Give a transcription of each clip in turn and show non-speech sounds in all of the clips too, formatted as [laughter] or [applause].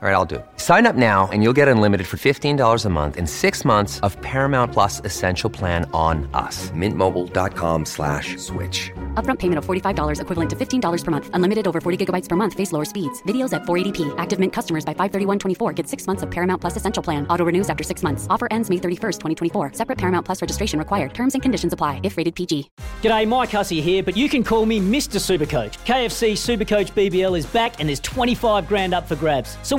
All right, I'll do it. Sign up now and you'll get unlimited for $15 a month in six months of Paramount Plus Essential Plan on us. Mintmobile.com slash switch. Upfront payment of $45 equivalent to $15 per month. Unlimited over 40 gigabytes per month. Face lower speeds. Videos at 480p. Active Mint customers by 531.24 get six months of Paramount Plus Essential Plan. Auto renews after six months. Offer ends May 31st, 2024. Separate Paramount Plus registration required. Terms and conditions apply if rated PG. G'day, Mike Hussey here, but you can call me Mr. Supercoach. KFC Supercoach BBL is back and there's 25 grand up for grabs. So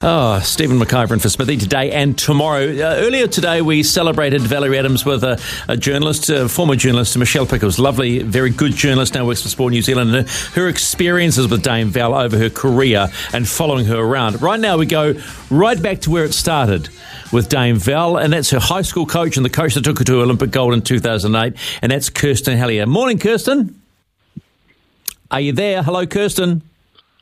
Oh, Stephen McIver for Smithy today and tomorrow. Uh, earlier today, we celebrated Valerie Adams with a, a journalist, a former journalist, Michelle Pickles. Lovely, very good journalist, now works for Sport New Zealand. And her experiences with Dame Val over her career and following her around. Right now, we go right back to where it started with Dame Val, and that's her high school coach and the coach that took her to Olympic gold in 2008, and that's Kirsten Hellier. Morning, Kirsten. Are you there? Hello, Kirsten.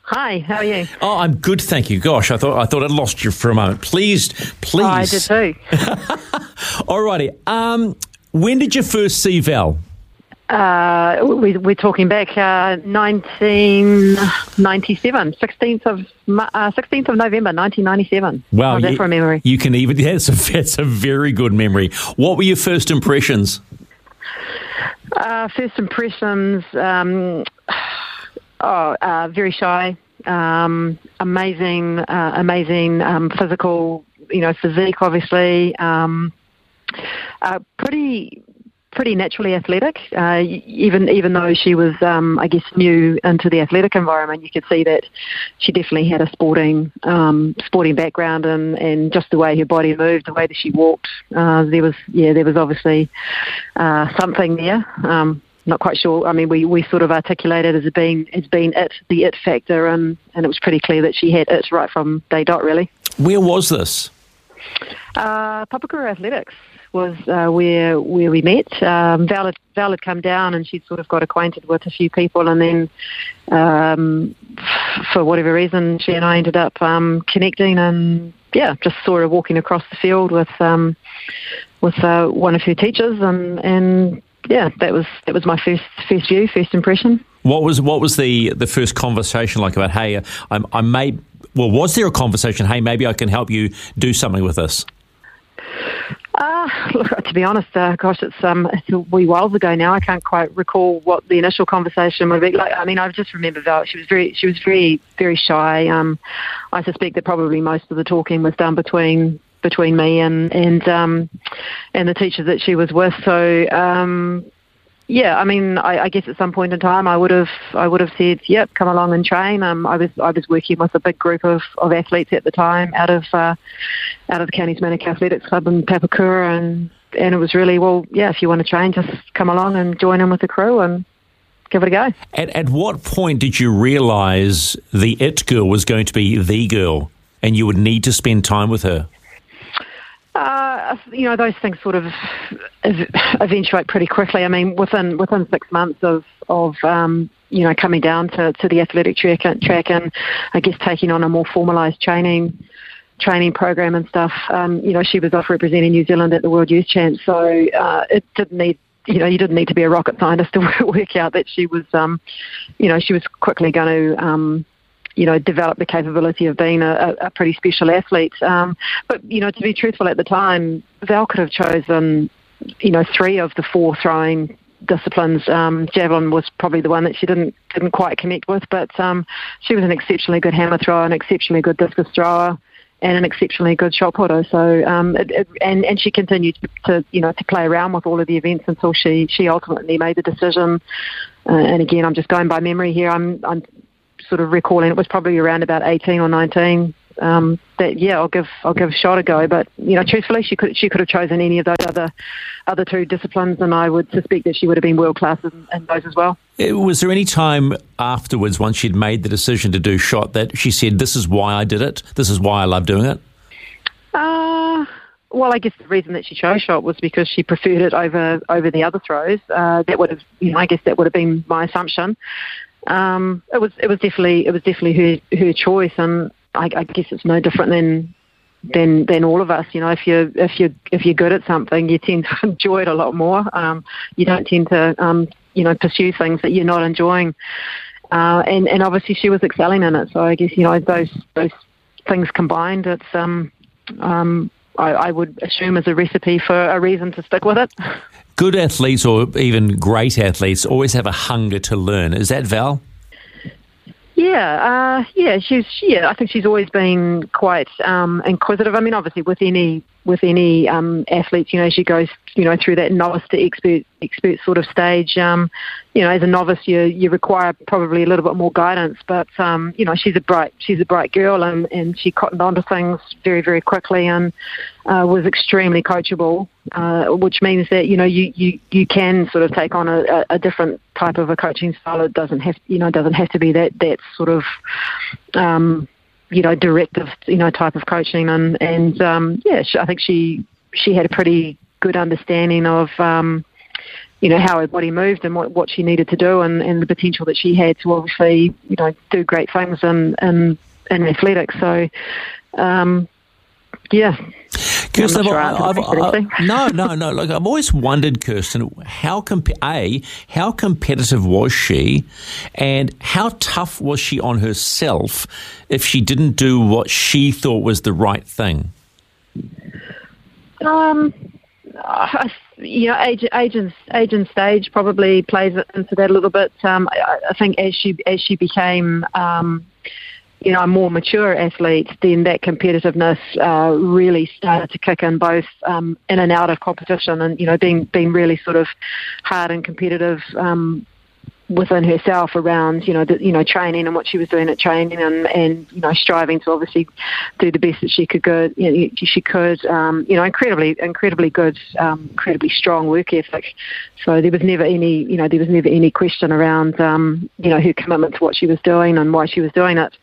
Hi, how are you? Oh, I'm good, thank you. Gosh, I thought I thought I'd lost you for a moment. Please, please. Oh, I did too. [laughs] Alrighty. Um, when did you first see Val? Uh, we, are talking back uh, 1997, 16th of uh, 16th of November, 1997. Wow, How's that for a memory? You can even [laughs] that's a that's a very good memory. What were your first impressions? Uh, first impressions. Um, Oh, uh, very shy. Um, amazing, uh, amazing um, physical, you know, physique. Obviously, um, uh, pretty, pretty naturally athletic. Uh, even even though she was, um, I guess, new into the athletic environment, you could see that she definitely had a sporting, um, sporting background, and, and just the way her body moved, the way that she walked. Uh, there was, yeah, there was obviously uh, something there. Um, not quite sure. I mean, we, we sort of articulated as being as being it, the it factor, and, and it was pretty clear that she had it right from day dot, really. Where was this? Uh, Papakura Athletics was uh, where where we met. Um, Val, had, Val had come down and she'd sort of got acquainted with a few people, and then um, for whatever reason, she and I ended up um, connecting, and yeah, just saw her walking across the field with um, with uh, one of her teachers, and and yeah, that was that was my first first view, first impression. What was what was the the first conversation like about? Hey, I, I may. Well, was there a conversation? Hey, maybe I can help you do something with this. Uh, look, to be honest, uh, gosh, it's um, it's a wee whiles ago now. I can't quite recall what the initial conversation would be like. I mean, I just remember that She was very, she was very, very shy. Um, I suspect that probably most of the talking was done between between me and and um, and the teacher that she was with. So um, yeah, I mean, I, I, guess at some point in time, I would have, I would have said, "Yep, come along and train." Um, I was, I was working with a big group of, of athletes at the time out of, uh, out of the Counties Manukau Athletics Club in Papakura, and and it was really, well, yeah, if you want to train, just come along and join in with the crew and give it a go. At at what point did you realise the it girl was going to be the girl, and you would need to spend time with her? Uh, you know, those things sort of eventuate pretty quickly. I mean, within within six months of of um, you know coming down to, to the athletic track, track and I guess taking on a more formalised training training program and stuff. Um, you know, she was off representing New Zealand at the World Youth Champs, so uh, it didn't need you know, you didn't need to be a rocket scientist [laughs] to work out that she was, um, you know, she was quickly going to, um, you know, develop the capability of being a, a pretty special athlete. Um, but, you know, to be truthful at the time, Val could have chosen, you know, three of the four throwing disciplines. Um, javelin was probably the one that she didn't didn't quite connect with, but um, she was an exceptionally good hammer thrower, an exceptionally good discus thrower, and an exceptionally good shot putter. So, um, it, it, and and she continued to, to, you know to play around with all of the events until she she ultimately made the decision. Uh, and again, I'm just going by memory here. I'm I'm sort of recalling it was probably around about 18 or 19 um, that yeah, I'll give I'll give shot a go. But you know, truthfully, she could she could have chosen any of those other other two disciplines, and I would suspect that she would have been world class in, in those as well. Uh, was there any time afterwards, once she'd made the decision to do shot, that she said, "This is why I did it. This is why I love doing it"? Uh, well, I guess the reason that she chose shot was because she preferred it over over the other throws. Uh, that would have, you know, I guess that would have been my assumption. Um, it was it was definitely it was definitely her her choice, and I, I guess it's no different than than than all of us. You know, if you if you if you're good at something, you tend to [laughs] enjoy it a lot more. Um, you don't tend to um, you know pursue things that you're not enjoying. Uh, and and obviously she was excelling in it. So I guess you know those those things combined, it's um um I, I would assume as a recipe for a reason to stick with it. [laughs] Good athletes or even great athletes always have a hunger to learn. Is that Val? Yeah, uh, yeah, she's yeah. I think she's always been quite um, inquisitive. I mean, obviously, with any with any um, athletes, you know, she goes, you know, through that novice to expert expert sort of stage. Um, you know, as a novice, you you require probably a little bit more guidance. But um, you know, she's a bright she's a bright girl, and and she cottoned onto things very very quickly, and uh, was extremely coachable, uh, which means that you know you, you you can sort of take on a, a different type of a coaching style. It doesn't have you know doesn't have to be that that sort of um, you know, directive, you know, type of coaching. And, and um, yeah, she, I think she, she had a pretty good understanding of, um, you know, how her body moved and what, what she needed to do and, and the potential that she had to obviously, you know, do great things in, in, in athletics. So, um, yeah. Kirsten, sure I've, I've, I've, no, no, no. Look, I've always wondered, Kirsten, how comp- a how competitive was she, and how tough was she on herself if she didn't do what she thought was the right thing? Um, you know, age, age, and, age and stage probably plays into that a little bit. Um, I, I think as she as she became um, you know, more mature athlete, then that competitiveness uh, really started to kick in both um, in and out of competition, and you know, being being really sort of hard and competitive um, within herself around you know the, you know training and what she was doing at training and and you know striving to obviously do the best that she could go you know, she could um, you know incredibly incredibly good um, incredibly strong work ethic. So there was never any you know there was never any question around um, you know her commitment to what she was doing and why she was doing it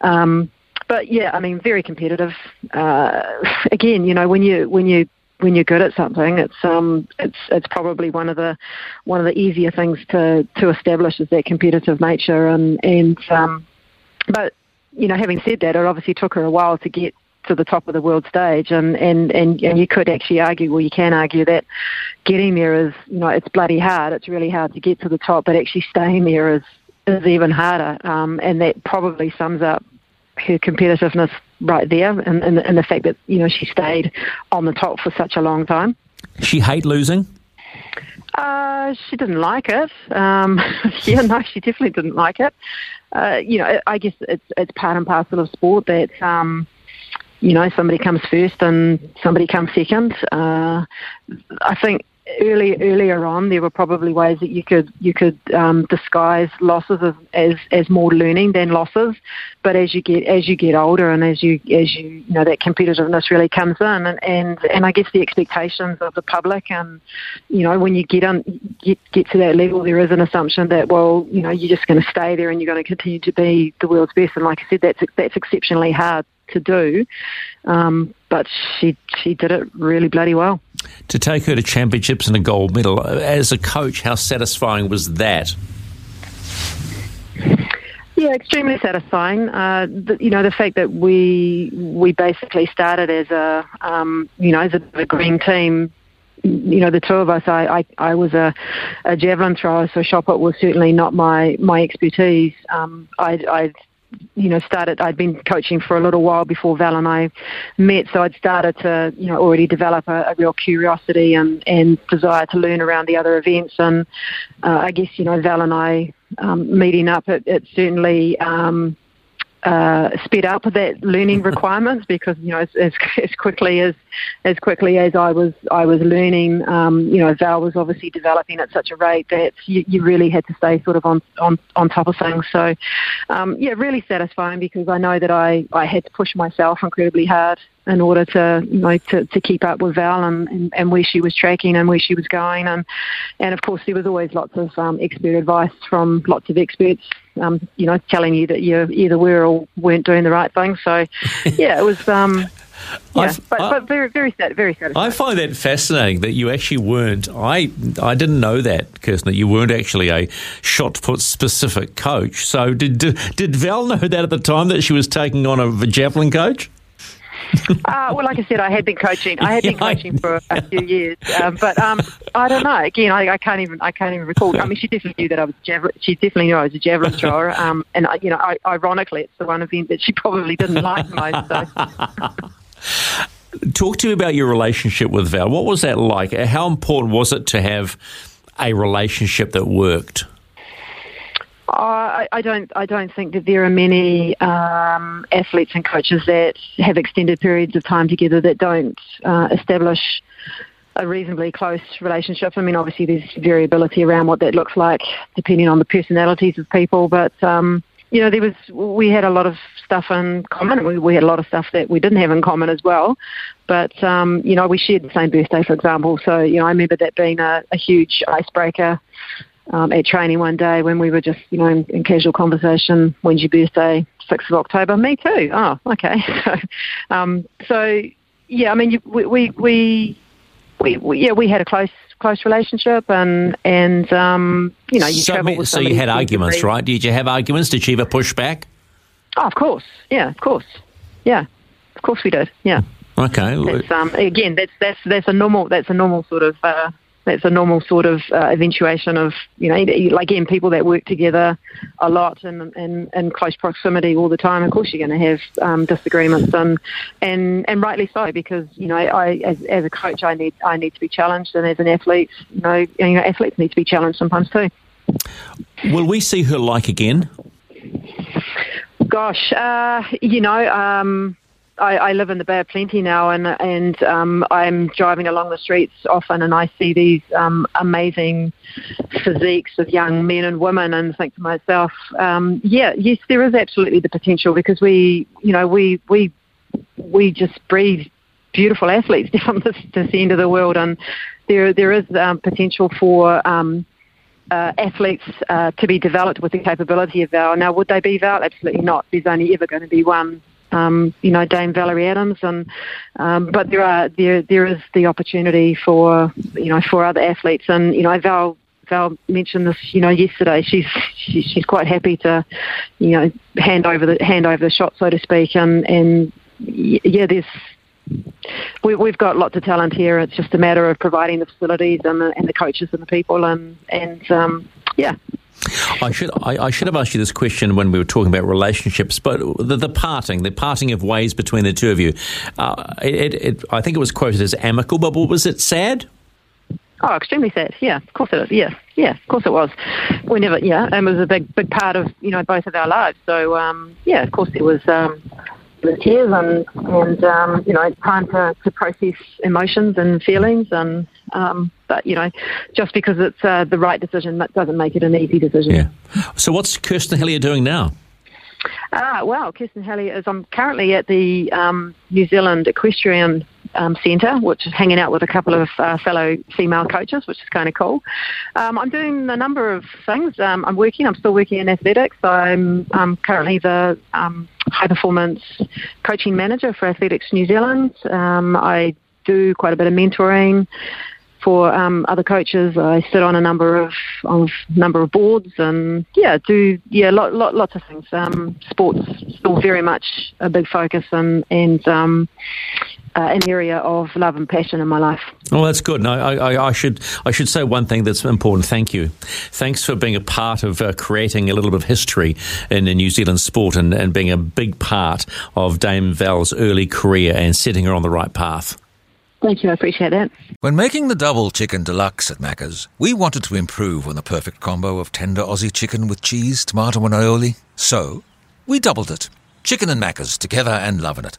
um, but yeah, I mean, very competitive. Uh, again, you know, when you when you when you're good at something, it's um, it's it's probably one of the one of the easier things to to establish is that competitive nature, and and um, but you know, having said that, it obviously took her a while to get to the top of the world stage, and and and, and you could actually argue, well, you can argue that getting there is, you know, it's bloody hard. It's really hard to get to the top, but actually staying there is is even harder, um, and that probably sums up her competitiveness right there, and, and, and the fact that you know she stayed on the top for such a long time. She hate losing. Uh, she didn't like it. Um, [laughs] yeah, no, she definitely didn't like it. Uh, you know, I guess it's it's part and parcel of sport that um, you know somebody comes first and somebody comes second. Uh, I think early earlier on, there were probably ways that you could you could um, disguise losses as, as as more learning than losses. But as you get as you get older and as you as you you know that competitiveness really comes in, and and, and I guess the expectations of the public, and you know when you get on get get to that level, there is an assumption that well you know you're just going to stay there and you're going to continue to be the world's best. And like I said, that's that's exceptionally hard to do. Um, but she she did it really bloody well. To take her to championships and a gold medal as a coach, how satisfying was that? Yeah, extremely satisfying. Uh, the, you know, the fact that we we basically started as a um, you know as a, a green team you know, the two of us, I, I, I was a, a javelin thrower, so shot put was certainly not my, my expertise. Um, I'd, I'd you know, started, I'd been coaching for a little while before Val and I met, so I'd started to, you know, already develop a, a real curiosity and, and desire to learn around the other events. And uh, I guess, you know, Val and I um, meeting up, it, it certainly, um, uh, sped up that learning [laughs] requirements because you know as, as, as quickly as as quickly as I was I was learning, um, you know, Val was obviously developing at such a rate that you, you really had to stay sort of on on, on top of things. So, um, yeah, really satisfying because I know that I I had to push myself incredibly hard in order to you know to, to keep up with Val and, and, and where she was tracking and where she was going and and of course there was always lots of um, expert advice from lots of experts um, you know telling you that you either were or weren't doing the right thing so [laughs] yeah it was um, yeah, but, but, very, very, very satisfying. I find that fascinating that you actually weren't. I, I didn't know that, Kirsten. That you weren't actually a shot put specific coach. So did, did did Val know that at the time that she was taking on a javelin coach? [laughs] uh, well, like I said, I had been coaching. I had been coaching for a few years, um, but um, I don't know. Again, I, I, can't even. I can't even recall. I mean, she definitely knew that I was javelin. She definitely knew I was a javelin thrower. [laughs] Um, and you know, I, ironically, it's the one event that she probably didn't like most. So. [laughs] Talk to me about your relationship with Val. What was that like? How important was it to have a relationship that worked? I, I, don't. I don't think that there are many um, athletes and coaches that have extended periods of time together that don't uh, establish a reasonably close relationship. I mean, obviously, there's variability around what that looks like depending on the personalities of people, but um, you know, there was we had a lot of stuff in common. We, we had a lot of stuff that we didn't have in common as well. But um, you know, we shared the same birthday, for example. So you know, I remember that being a, a huge icebreaker um, at training one day when we were just, you know, in, in casual conversation. When's your birthday? 6th of October. Me too. Oh, okay. [laughs] so, um, so yeah, I mean, we, we, we, we, we, yeah, we had a close close relationship, and and um, you know, you so, travel with so you had arguments, right? Did you have arguments? Did you ever push back? Oh, of course. Yeah, of course. Yeah, of course we did. Yeah. Okay. That's, um, again, that's that's that's a normal that's a normal sort of uh, that's a normal sort of uh, eventuation of you know again people that work together a lot and in, in, close proximity all the time. Of course, you're going to have um, disagreements and and and rightly so because you know I as, as a coach I need I need to be challenged and as an athlete you know you know athletes need to be challenged sometimes too. Will we see her like again? Gosh, uh, you know. Um, I, I live in the Bay of Plenty now, and and um, I'm driving along the streets often, and I see these um, amazing physiques of young men and women, and think to myself, um, yeah, yes, there is absolutely the potential because we, you know, we we we just breed beautiful athletes [laughs] down this, this end of the world, and there there is um, potential for. Um, uh, athletes uh, to be developed with the capability of Val. Now, would they be Val? Absolutely not. There's only ever going to be one um, you know Dame Valerie Adams, and um, but there are there there is the opportunity for you know for other athletes, and you know Val Val mentioned this you know yesterday. She's she, she's quite happy to you know hand over the hand over the shot so to speak, and and yeah, there's we, we've got lots of talent here. It's just a matter of providing the facilities and the, and the coaches and the people, and and um, yeah, I should I, I, should have asked you this question when we were talking about relationships, but the, the parting, the parting of ways between the two of you, uh, it, it, I think it was quoted as amicable, but was it sad? Oh, extremely sad. Yeah, of course it is. Yeah, yeah, of course it was. We never, yeah, and it was a big, big part of you know both of our lives. So um, yeah, of course it was. Um, the tears and and um, you know time to, to process emotions and feelings and um, but you know just because it's uh, the right decision that doesn't make it an easy decision. Yeah. So what's Kirsten Hellier doing now? Ah, well, Kirsten Hellier is I'm currently at the um, New Zealand Equestrian um, Centre, which is hanging out with a couple of uh, fellow female coaches, which is kind of cool. Um, I'm doing a number of things. Um, I'm working. I'm still working in athletics. I'm, I'm currently the um, high performance coaching manager for Athletics New Zealand. Um, I do quite a bit of mentoring for um, other coaches. I sit on a number of of number of boards and yeah, do yeah, lot, lot, lots of things. Um, sports still very much a big focus and and um, uh, an area of love and passion in my life. Well, that's good. No, I, I, I, should I should say one thing that's important. Thank you. Thanks for being a part of uh, creating a little bit of history in, in New Zealand sport and, and being a big part of Dame Val's early career and setting her on the right path. Thank you, I appreciate that. When making the double chicken deluxe at Macca's, we wanted to improve on the perfect combo of tender Aussie chicken with cheese, tomato, and aioli. So, we doubled it. Chicken and Macca's, together and loving it.